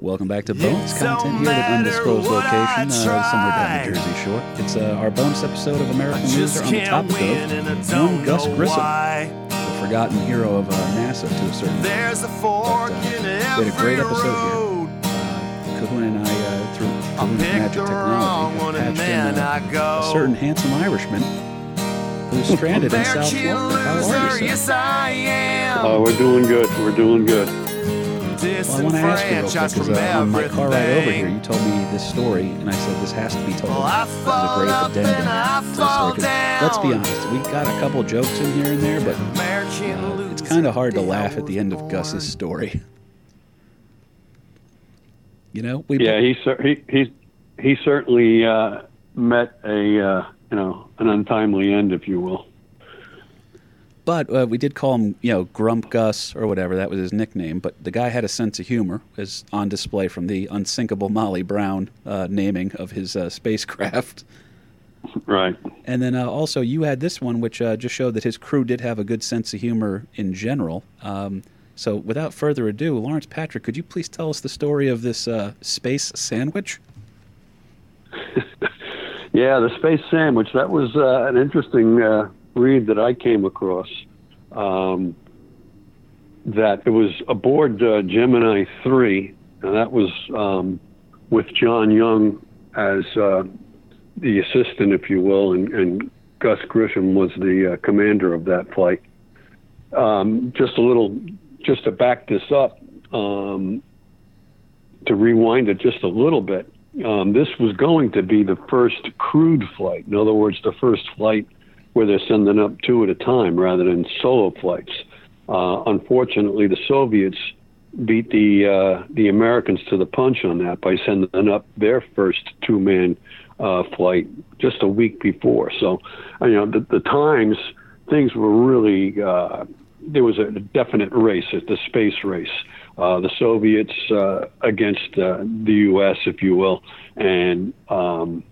Welcome back to bonus content here at an undisclosed location, uh, somewhere down the Jersey Shore. It's uh, our bonus episode of American Loser on the topic of one Gus Grissom, the forgotten hero of uh, NASA to a certain There's a extent. fork But, in uh, every we had a great episode road. here. Uh, Cahoon and I, uh, through Cahoon's magic the technology, have and patched in uh, I go. a certain handsome Irishman who's stranded in South you Florida. How are you, sir? yes I am. Uh, we're doing good. We're doing good. Well, I want to ask you real quick, because from uh, on my car ride over here, you told me this story, and I said this has to be told. Well, I This is a great up addendum to the fall story. 'cause Let's be honest, we got a couple jokes in here and there, but uh, it's kind of hard to laugh at the end of. Gus's story. You know, we Yeah, he he he he certainly uh, met a uh, you know an untimely end, if you will. But uh, we did call him, you know, Grump Gus or whatever. That was his nickname. But the guy had a sense of humor, as on display from the unsinkable Molly Brown uh, naming of his uh, spacecraft. Right. And then uh, also, you had this one, which uh, just showed that his crew did have a good sense of humor in general. Um, so, without further ado, Lawrence Patrick, could you please tell us the story of this uh, space sandwich? Yeah, the space sandwich. That was uh, an interesting uh, read that I came across. Um, that it was aboard uh, Gemini three, and that was um, with John Young as uh, the assistant, if you will, and, and Gus Grissom was the uh, commander of that flight. Um, just a little, just to back this up, um, to rewind it just a little bit. Um, this was going to be the first crewed flight. In other words, the first flight where they're sending up two at a time rather than solo flights. Uh, unfortunately, the Soviets beat the uh, the Americans to the punch on that by sending up their first two man uh, flight just a week before. So, you know, the, the times things were really uh, there was a definite race, the space race. Uh, the Soviets uh, against uh, the U.S., if you will, and um,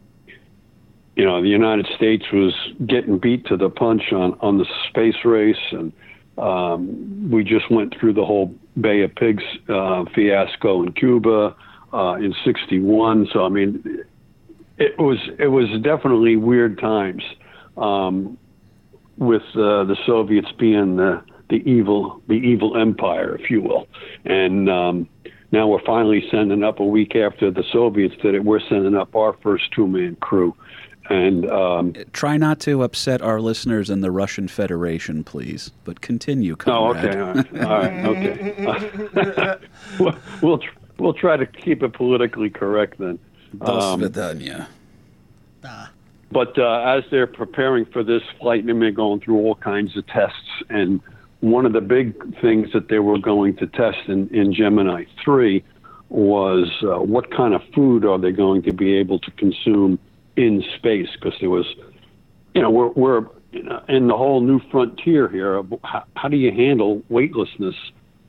you know the United States was getting beat to the punch on on the space race, and um, we just went through the whole Bay of Pigs uh, fiasco in Cuba uh, in '61. So I mean, it was it was definitely weird times um, with uh, the Soviets being the the evil the evil empire, if you will, and um, now we're finally sending up a week after the Soviets did it. We're sending up our first two man crew, and um, try not to upset our listeners in the Russian Federation, please. But continue, comrade. Oh, okay, all right, all right okay. we'll we'll, tr- we'll, try to keep it politically correct then. Um, ah. but uh, as they're preparing for this flight, they're going through all kinds of tests. And one of the big things that they were going to test in, in Gemini 3 was uh, what kind of food are they going to be able to consume in space? Because there was, you know, we're, we're in the whole new frontier here. How, how do you handle weightlessness?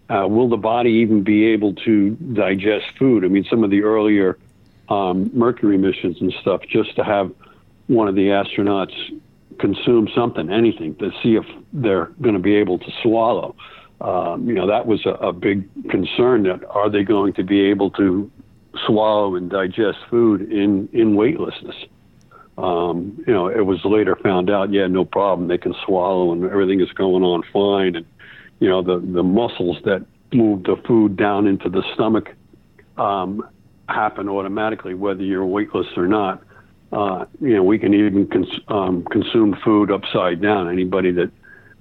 Uh, will the body even be able to digest food? I mean, some of the earlier um, Mercury missions and stuff, just to have one of the astronauts consume something, anything, to see if they're going to be able to swallow. Um, you know, that was a, a big concern. That are they going to be able to swallow and digest food in in weightlessness? Um, you know, it was later found out, yeah, no problem, they can swallow and everything is going on fine. And you know, the the muscles that move the food down into the stomach um, happen automatically, whether you're weightless or not. Uh, you know, we can even cons- um, consume food upside down. Anybody that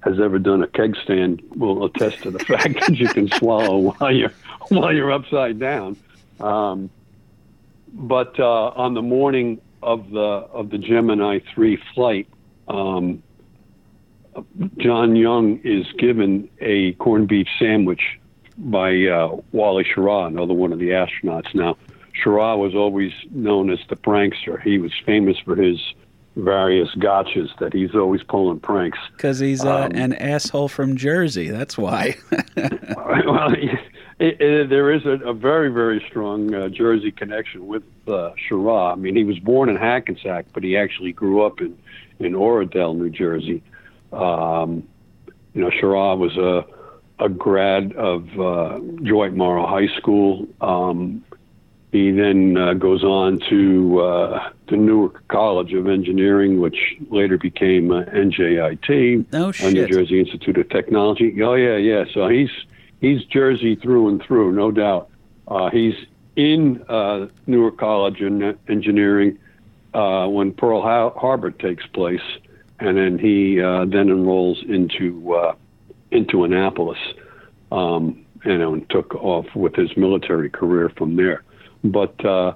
has ever done a keg stand will attest to the fact that you can swallow while you're while you're upside down. Um, but uh, on the morning of the of the Gemini three flight, um, John Young is given a corned beef sandwich by uh, Wally Schirra, another one of the astronauts. Now, Schirra was always known as the prankster. He was famous for his various gotchas that he's always pulling pranks. Because he's uh, Um, an asshole from Jersey. That's why. well, it, it, there is a, a very, very strong uh, Jersey connection with uh. I mean, he was born in Hackensack, but he actually grew up in, in Oradell, New Jersey. Um, you know, Schirra was a, a grad of uh, Dwight Morrow High School. Um, he then uh, goes on to uh, the Newark College of Engineering, which later became uh, NJIT, oh, uh, New Jersey Institute of Technology. Oh yeah, yeah. So he's he's Jersey through and through, no doubt. Uh, he's in uh, Newark College in Engineering uh, when Pearl Harbor takes place, and then he then enrolls into into Annapolis. Um, you know, and took off with his military career from there. But uh,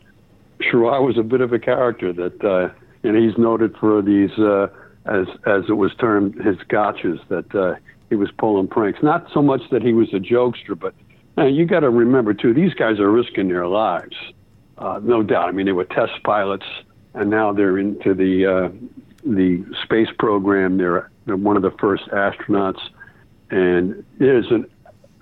was a bit of a character that, uh, and he's noted for these, uh, as as it was termed, his gotchas that uh, he was pulling pranks. Not so much that he was a jokester, but you got to remember too, these guys are risking their lives, uh, no doubt. I mean, they were test pilots, and now they're into the uh, the space program. They're, they're one of the first astronauts, and there's an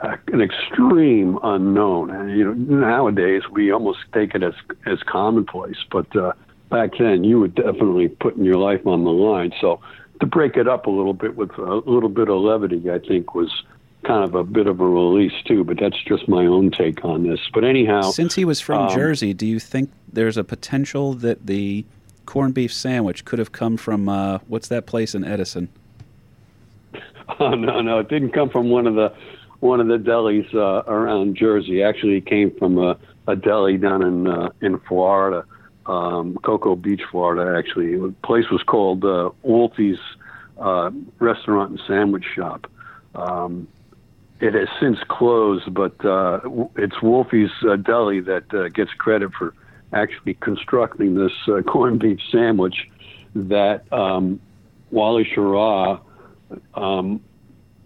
an extreme unknown. And you know, nowadays we almost take it as as commonplace, but uh, back then you were definitely putting your life on the line. So to break it up a little bit with a little bit of levity, I think was kind of a bit of a release too. But that's just my own take on this. But anyhow, since he was from um, Jersey, do you think there's a potential that the corned beef sandwich could have come from uh, what's that place in Edison? Oh no, no, it didn't come from one of the one of the delis uh, around Jersey. Actually, it came from a, a deli down in uh, in Florida, um, Cocoa Beach, Florida. Actually, the place was called uh, Wolfie's uh, Restaurant and Sandwich Shop. Um, it has since closed, but uh, it's Wolfie's uh, Deli that uh, gets credit for actually constructing this uh, corned beef sandwich that um, Wally Schirra um,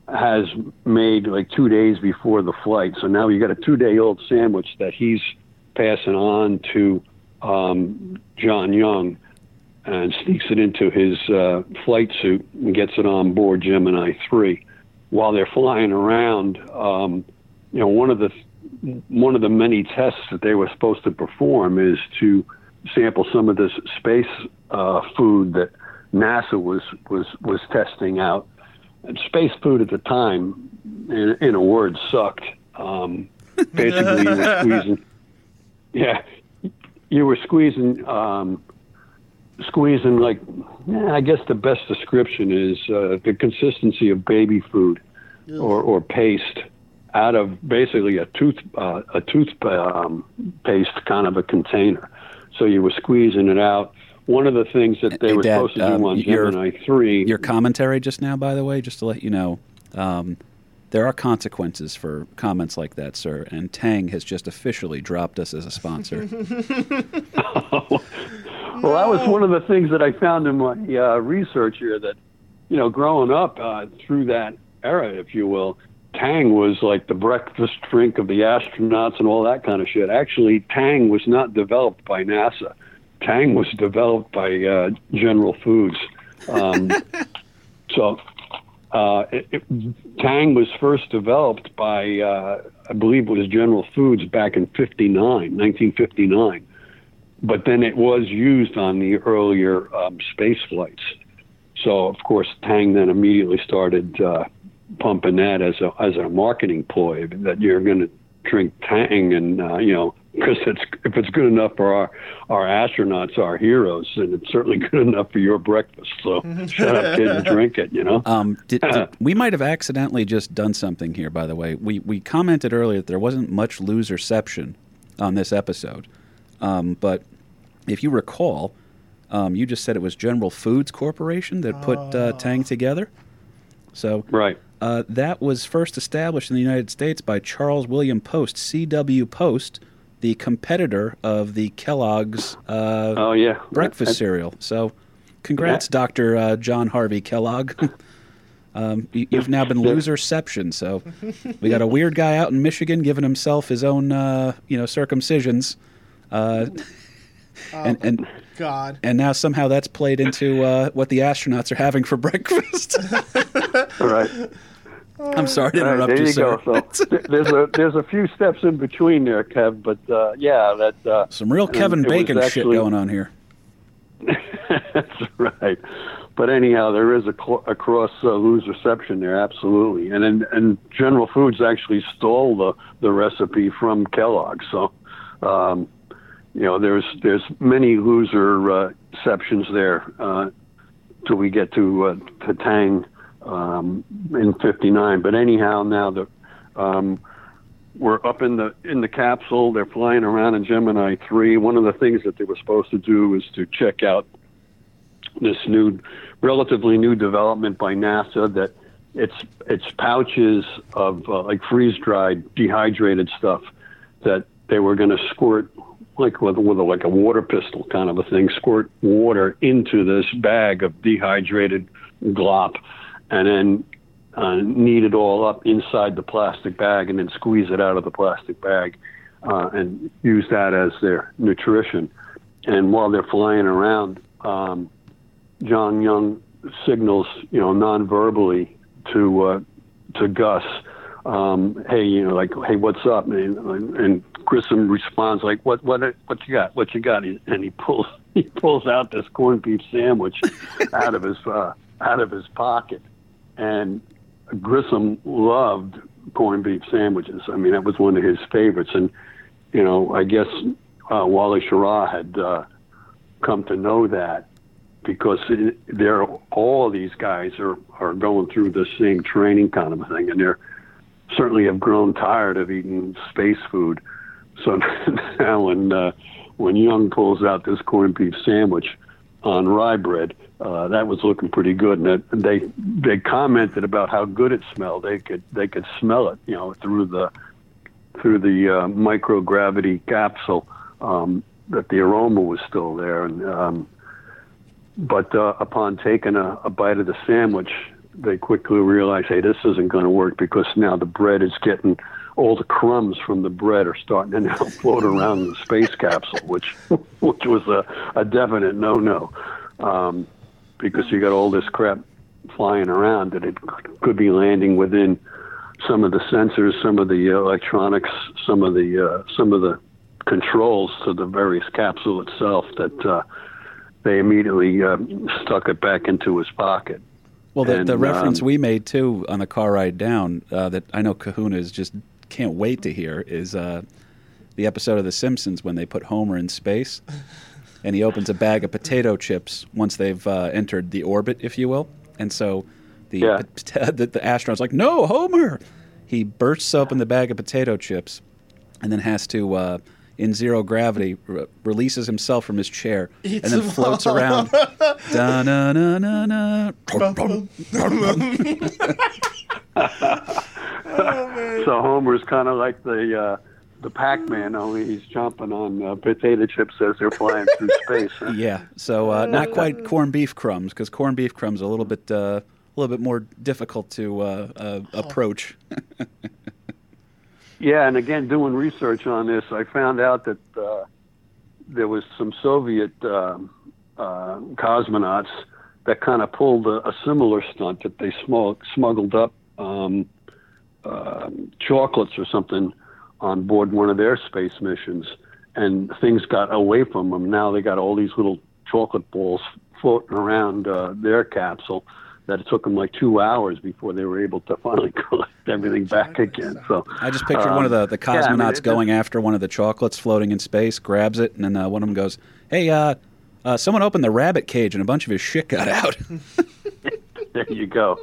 has made like two days before the flight. So now you got a two day old sandwich that he's passing on to um, John Young and sneaks it into his uh, flight suit and gets it on board Gemini 3. While they're flying around, um, you know, one of the one of the many tests that they were supposed to perform is to sample some of this space uh, food that NASA was was was testing out and space food at the time, in, in a word, sucked. Um, basically, you were squeezing. Yeah, you were squeezing, um, squeezing like. Yeah, I guess the best description is uh, the consistency of baby food, or, or paste, out of basically a tooth uh, a tooth um, paste kind of a container. So you were squeezing it out one of the things that they hey, were Dad, supposed to um, do on your, Gemini 3. Your commentary just now, by the way, just to let you know, um, there are consequences for comments like that, sir, and Tang has just officially dropped us as a sponsor. oh. Well, that was one of the things that I found in my uh, research here that, you know, growing up uh, through that era, if you will, Tang was like the breakfast drink of the astronauts and all that kind of shit. Actually, Tang was not developed by NASA. Tang was developed by uh, General Foods. Um, so uh, it, it, Tang was first developed by, uh, I believe it was General Foods back in 59, 1959. But then it was used on the earlier um, space flights. So, of course, Tang then immediately started uh, pumping that as a, as a marketing ploy that you're going to drink Tang and, uh, you know, because it's if it's good enough for our our astronauts, our heroes, then it's certainly good enough for your breakfast. So shut up, kid, and drink it. You know. Um, did, did, we might have accidentally just done something here. By the way, we we commented earlier that there wasn't much loserception on this episode, um, but if you recall, um, you just said it was General Foods Corporation that put uh, oh. Tang together. So right. Uh, that was first established in the United States by Charles William Post, C.W. Post, the competitor of the Kellogg's uh, oh yeah breakfast cereal. So, congrats, yeah. Doctor uh, John Harvey Kellogg. um, you, have now been loserception. So, we got a weird guy out in Michigan giving himself his own uh, you know circumcisions. Uh, oh, and, and God. And now somehow that's played into uh, what the astronauts are having for breakfast. right. I'm sorry to interrupt right, there you, sir. Go. So there's a there's a few steps in between there, Kev. But uh, yeah, that uh, some real Kevin Bacon actually, shit going on here. that's right. But anyhow, there is a, cl- a cross uh, loserception there, absolutely. And, and and General Foods actually stole the the recipe from Kellogg. So um, you know, there's there's many loser uh, exceptions there uh, till we get to uh, to Tang um, in '59. But anyhow, now the um, we're up in the in the capsule. They're flying around in Gemini three. One of the things that they were supposed to do is to check out this new, relatively new development by NASA that it's it's pouches of uh, like freeze dried dehydrated stuff that they were going to squirt like with, with a, like a water pistol kind of a thing, squirt water into this bag of dehydrated glop, and then uh, knead it all up inside the plastic bag, and then squeeze it out of the plastic bag, uh, and use that as their nutrition. And while they're flying around, um, John Young signals, you know, non-verbally to uh, to Gus, um, "Hey, you know, like, hey, what's up?" And, and Grissom responds like, "What what what you got? What you got?" And he pulls he pulls out this corned beef sandwich out of his uh, out of his pocket, and Grissom loved corned beef sandwiches. I mean, that was one of his favorites, and you know, I guess uh, Wally Schirra had uh, come to know that because they're all these guys are are going through the same training kind of thing, and they're certainly have grown tired of eating space food. So now when uh, when Young pulls out this corned beef sandwich on rye bread, uh, that was looking pretty good. And it, they they commented about how good it smelled. They could they could smell it, you know, through the through the uh, microgravity capsule. Um, that the aroma was still there, and um, but uh, upon taking a, a bite of the sandwich, they quickly realized, hey, this isn't going to work because now the bread is getting all the crumbs from the bread are starting to now float around the space capsule, which which was a, a definite no-no, um, because you got all this crap flying around that it could be landing within some of the sensors, some of the electronics, some of the uh, some of the controls to the various capsule itself that uh, they immediately uh, stuck it back into his pocket. Well, the, and, the reference um, we made too on the car ride down uh, that I know Kahuna is just can't wait to hear is uh, the episode of The Simpsons when they put Homer in space, and he opens a bag of potato chips once they've uh, entered the orbit, if you will, and so the, yeah. the, the astronaut's like, "No, Homer!" He bursts open the bag of potato chips, and then has to uh, in zero gravity, re- releases himself from his chair, Eats and then floats around. da na na na na. so Homer's kind of like the uh, the Pac-Man, only he's jumping on uh, potato chips as they're flying through space. Huh? Yeah. So uh, not quite corned beef crumbs, because corned beef crumbs are a little bit uh, a little bit more difficult to uh, uh, approach. Yeah, and again, doing research on this, I found out that uh, there was some Soviet uh, uh, cosmonauts that kind of pulled a, a, similar stunt that they smuggled, smuggled up um, uh, chocolates or something on board one of their space missions, and things got away from them. Now they got all these little chocolate balls floating around uh, their capsule that it took them like two hours before they were able to finally collect everything back again. So I just pictured um, one of the, the cosmonauts yeah, I mean, going after one of the chocolates floating in space, grabs it, and then uh, one of them goes, "Hey, uh, uh, someone opened the rabbit cage, and a bunch of his shit got out." there you go.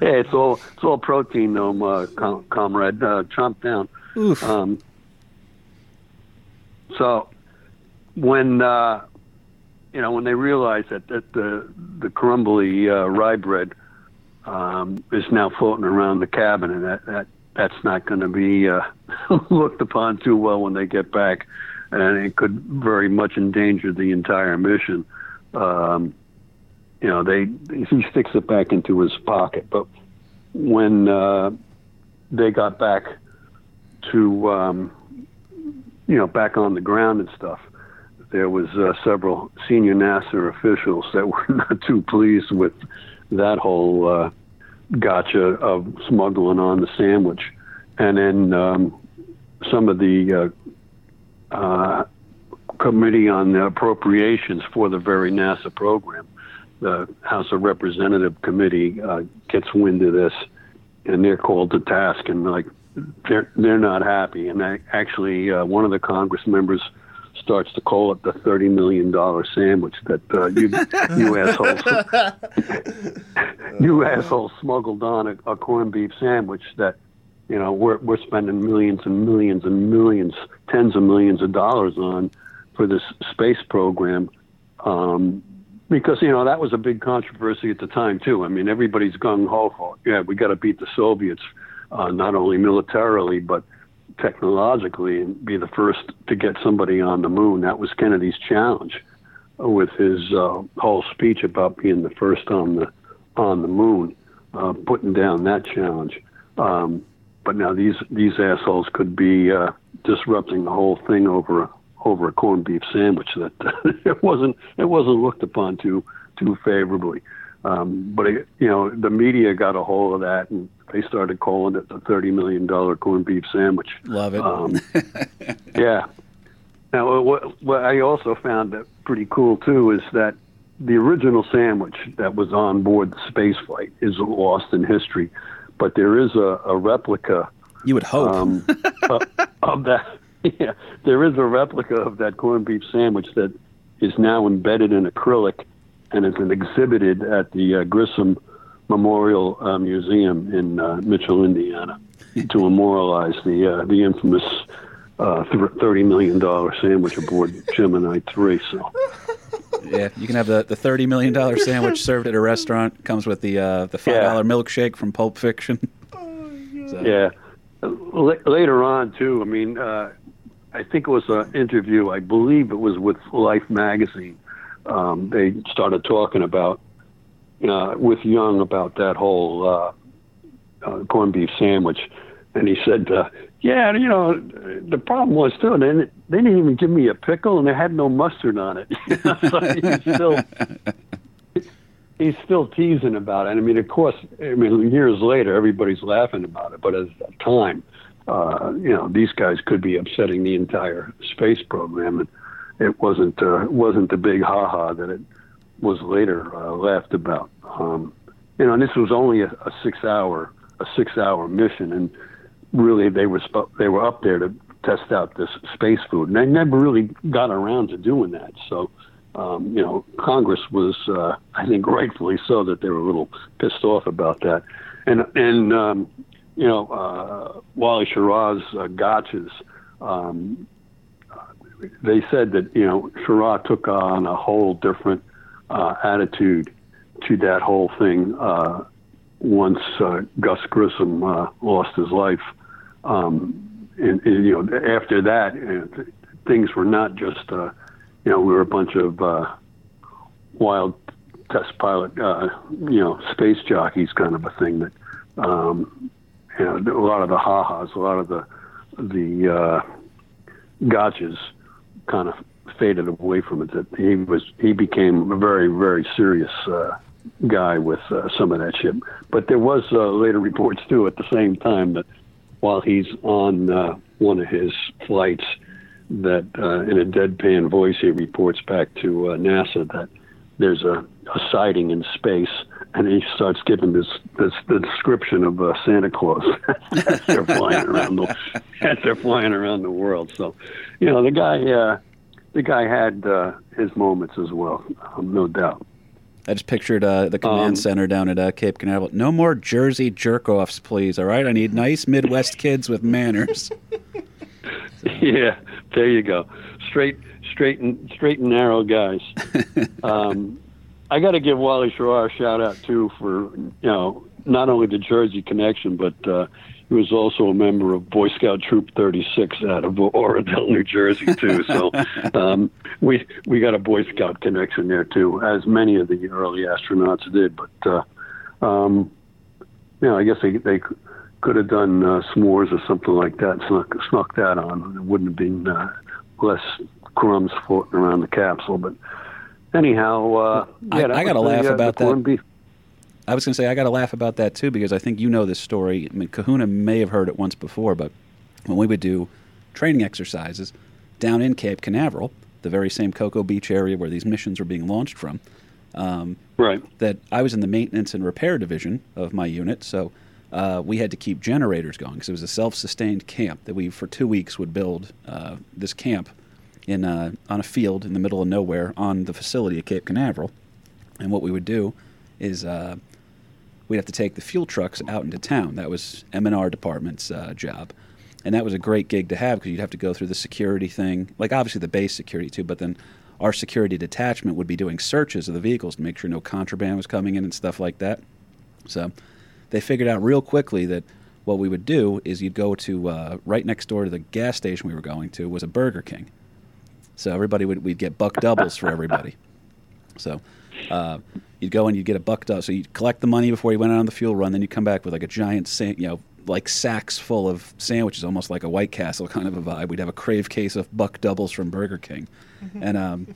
hey, it's all it's all protein, though, uh, com- comrade. Uh, chomp down. Oof. Um, so when uh, you know, when they realize that, that the the crumbly uh, rye bread um, is now floating around the cabin, and that, that that's not going to be uh, looked upon too well when they get back, and it could very much endanger the entire mission. Um, you know, they he sticks it back into his pocket, but when uh, they got back to um, you know back on the ground and stuff, there was uh, several senior NASA officials that were not too pleased with that whole uh, gotcha of smuggling on the sandwich, and then um, some of the uh, uh, committee on the appropriations for the very NASA program, the House of Representative Committee, uh, gets wind of this, and they're called to task, and like they're they're not happy, and I, actually uh, one of the Congress members starts to call it the thirty million dollar sandwich that uh, you you assholes you assholes smuggled on a, a corned beef sandwich that you know we're we're spending millions and millions and millions, tens of millions of dollars on for this space program. Um, because you know that was a big controversy at the time too. I mean, everybody's gung ho for yeah, we got to beat the Soviets, uh, not only militarily but technologically, and be the first to get somebody on the moon. That was Kennedy's challenge with his uh, whole speech about being the first on the on the moon, uh, putting down that challenge. Um, but now these these assholes could be uh, disrupting the whole thing over over a corned beef sandwich that it wasn't it wasn't looked upon too too favorably. Um, but it, you know the media got a hold of that and they started calling it the thirty million dollar corned beef sandwich. Love it. Um, yeah. Now what, what I also found that pretty cool too is that the original sandwich that was on board the space flight is lost in history, but there is a, a replica. You would hope um, of, of that yeah, there is a replica of that corned beef sandwich that is now embedded in acrylic and has been exhibited at the uh, Grissom Memorial uh, Museum in uh, Mitchell, Indiana, to memorialize the uh, the infamous uh, thirty million dollar sandwich aboard Gemini three. So. Yeah, you can have the, the thirty million dollar sandwich served at a restaurant. Comes with the uh, the five dollar yeah. milkshake from Pulp Fiction. So. Yeah, L- later on too. I mean, uh, I think it was an interview. I believe it was with Life magazine. Um, they started talking about uh, with Young about that whole uh, uh, corned beef sandwich, and he said, uh, "Yeah, you know, the problem was too. They didn't, they didn't even give me a pickle, and they had no mustard on it. so he's still." He's still teasing about it. I mean, of course, I mean, years later, everybody's laughing about it, but at the time, uh, you know, these guys could be upsetting the entire space program, and it wasn't uh, wasn't the big ha ha that it was later uh, laughed about. Um, you know, and this was only a, a six hour a six hour mission, and really they were sp- they were up there to test out this space food, and they never really got around to doing that. So. Um, you know, Congress was, uh, I think, rightfully so that they were a little pissed off about that, and and um, you know, uh, Wally Schirra's uh, gotchas, um, they said that, you know, Schirra took on a whole different uh, attitude to that whole thing uh, once uh, Gus Grissom uh, lost his life. Um, and, and, you know, after that, you know, things were not just, uh, you know, we were a bunch of uh, wild test pilot, uh, you know, space jockeys kind of a thing that um, you know, a lot of the ha-has, a lot of the the uh, gotchas kind of faded away from it. That he was he became a very very serious uh, guy with uh, some of that shit. But there was uh, later reports too at the same time that while he's on uh, one of his flights, that uh, in a deadpan voice he reports back to uh, NASA that there's a, a sighting in space and he starts giving this this the description of uh, Santa Claus as they're flying around the as they're flying around the world. So, you know, the guy uh, the guy had uh, his moments as well, um, no doubt. I just pictured uh, the command um, center down at uh, Cape Canaveral. No more Jersey jerk offs, please. All right, I need nice Midwest kids with manners. so. Yeah, there you go. Straight, straight and straight and narrow guys. Um, I got to give Wally Schirra a shout out too for you know not only the Jersey connection, but uh, he was also a member of Boy Scout Troop 36 out of Oradell, New Jersey too. So um, we we got a Boy Scout connection there too, as many of the early astronauts did. But uh, um, you know, I guess they they could have done uh, s'mores or something like that, snuck snuck that on. It wouldn't have been uh, less crumbs floating around the capsule, but anyhow, uh, yeah, I, I got to laugh uh, about that. Beef. I was going to say I got to laugh about that too because I think you know this story. I mean, Kahuna may have heard it once before, but when we would do training exercises down in Cape Canaveral, the very same Cocoa Beach area where these missions were being launched from, um, right? That I was in the maintenance and repair division of my unit, so. Uh, we had to keep generators going because it was a self-sustained camp that we, for two weeks, would build uh, this camp in uh, on a field in the middle of nowhere on the facility at Cape Canaveral. And what we would do is uh, we'd have to take the fuel trucks out into town. That was M&R department's uh, job. And that was a great gig to have because you'd have to go through the security thing, like obviously the base security too, but then our security detachment would be doing searches of the vehicles to make sure no contraband was coming in and stuff like that. So they figured out real quickly that what we would do is you'd go to uh, right next door to the gas station we were going to was a Burger King. So everybody would we'd get buck doubles for everybody. So uh, you'd go and you'd get a buck double. So you'd collect the money before you went out on the fuel run. Then you'd come back with like a giant, you know, like sacks full of sandwiches, almost like a White Castle kind of a vibe. We'd have a crave case of buck doubles from Burger King, mm-hmm. and um,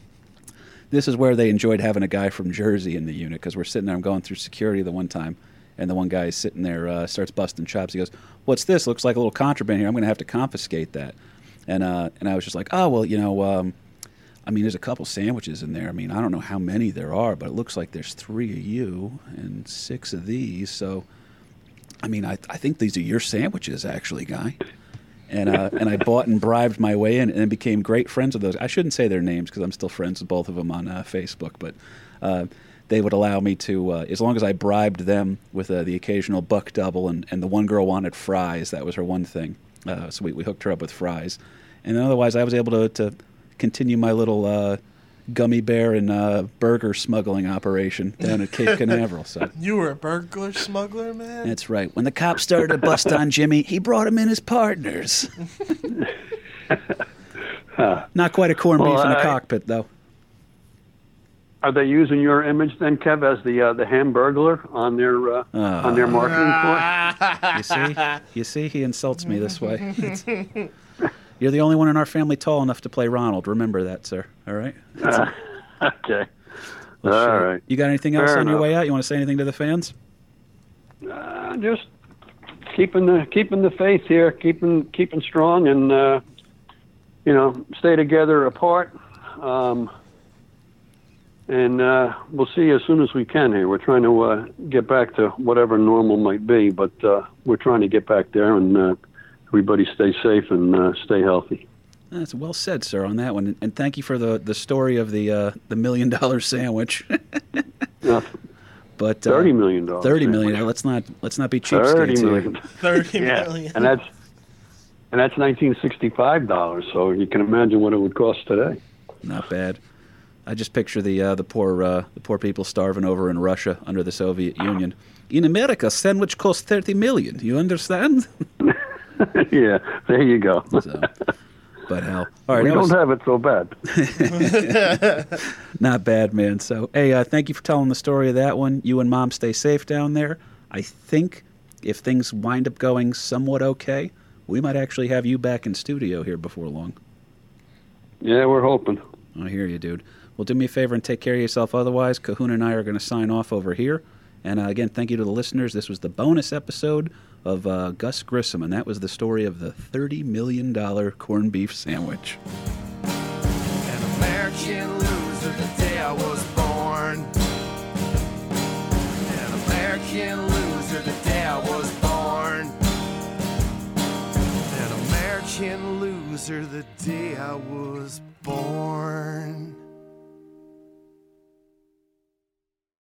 this is where they enjoyed having a guy from Jersey in the unit because we're sitting there. I'm going through security the one time, and the one guy is sitting there uh, starts busting chops. He goes, "What's this? Looks like a little contraband here. I'm going to have to confiscate that." And uh, and I was just like, "Oh well, you know." Um, I mean, there's a couple sandwiches in there. I mean, I don't know how many there are, but it looks like there's three of you and six of these. So, I mean, I, I think these are your sandwiches, actually, guy. And uh, and I bought and bribed my way in, and became great friends with those. I shouldn't say their names because I'm still friends with both of them on uh, Facebook, but uh, they would allow me to, uh, as long as I bribed them with uh, the occasional buck double, and, and the one girl wanted fries. That was her one thing. Uh, so we, we hooked her up with fries, and otherwise I was able to, to continue my little uh, gummy bear and uh, burger smuggling operation down at Cape Canaveral. So you were a burglar smuggler, man. That's right. When the cops started to bust on Jimmy, he brought him in as partners. Not quite a corned well, beef in a cockpit, though. Are they using your image then, Kev, as the uh, the Hamburglar on their uh, on their marketing for? you see, you see, he insults me this way. You're the only one in our family tall enough to play Ronald. Remember that, sir. All right. Uh, okay. Well, All sure. right. You got anything else Fair on enough. your way out? You want to say anything to the fans? Uh, just keeping the keeping the faith here, keeping keeping strong, and uh, you know, stay together apart. Um, and uh, we'll see as soon as we can here. We're trying to uh, get back to whatever normal might be, but uh, we're trying to get back there and uh, everybody stay safe and uh, stay healthy. That's well said, sir, on that one. And thank you for the, the story of the uh, the million dollar sandwich. But uh, thirty million dollars. Thirty million. Let's not let's not be cheap. Thirty million. Thirty yeah. million. And that's and that's nineteen sixty five dollars. So you can imagine what it would cost today. Not bad. I just picture the uh, the poor uh, the poor people starving over in Russia under the Soviet Union. In America, a sandwich costs thirty million. You understand? yeah, there you go. so, but hell, all right, we don't was, have it so bad. not bad, man. So, hey, uh, thank you for telling the story of that one. You and mom stay safe down there. I think if things wind up going somewhat okay, we might actually have you back in studio here before long. Yeah, we're hoping. I hear you, dude. Well, do me a favor and take care of yourself. Otherwise, Kahuna and I are going to sign off over here. And uh, again, thank you to the listeners. This was the bonus episode of uh, Gus Grissom, and that was the story of the $30 million corned beef sandwich. An American loser the day I was born. An American loser the day I was born. An American loser the day I was born.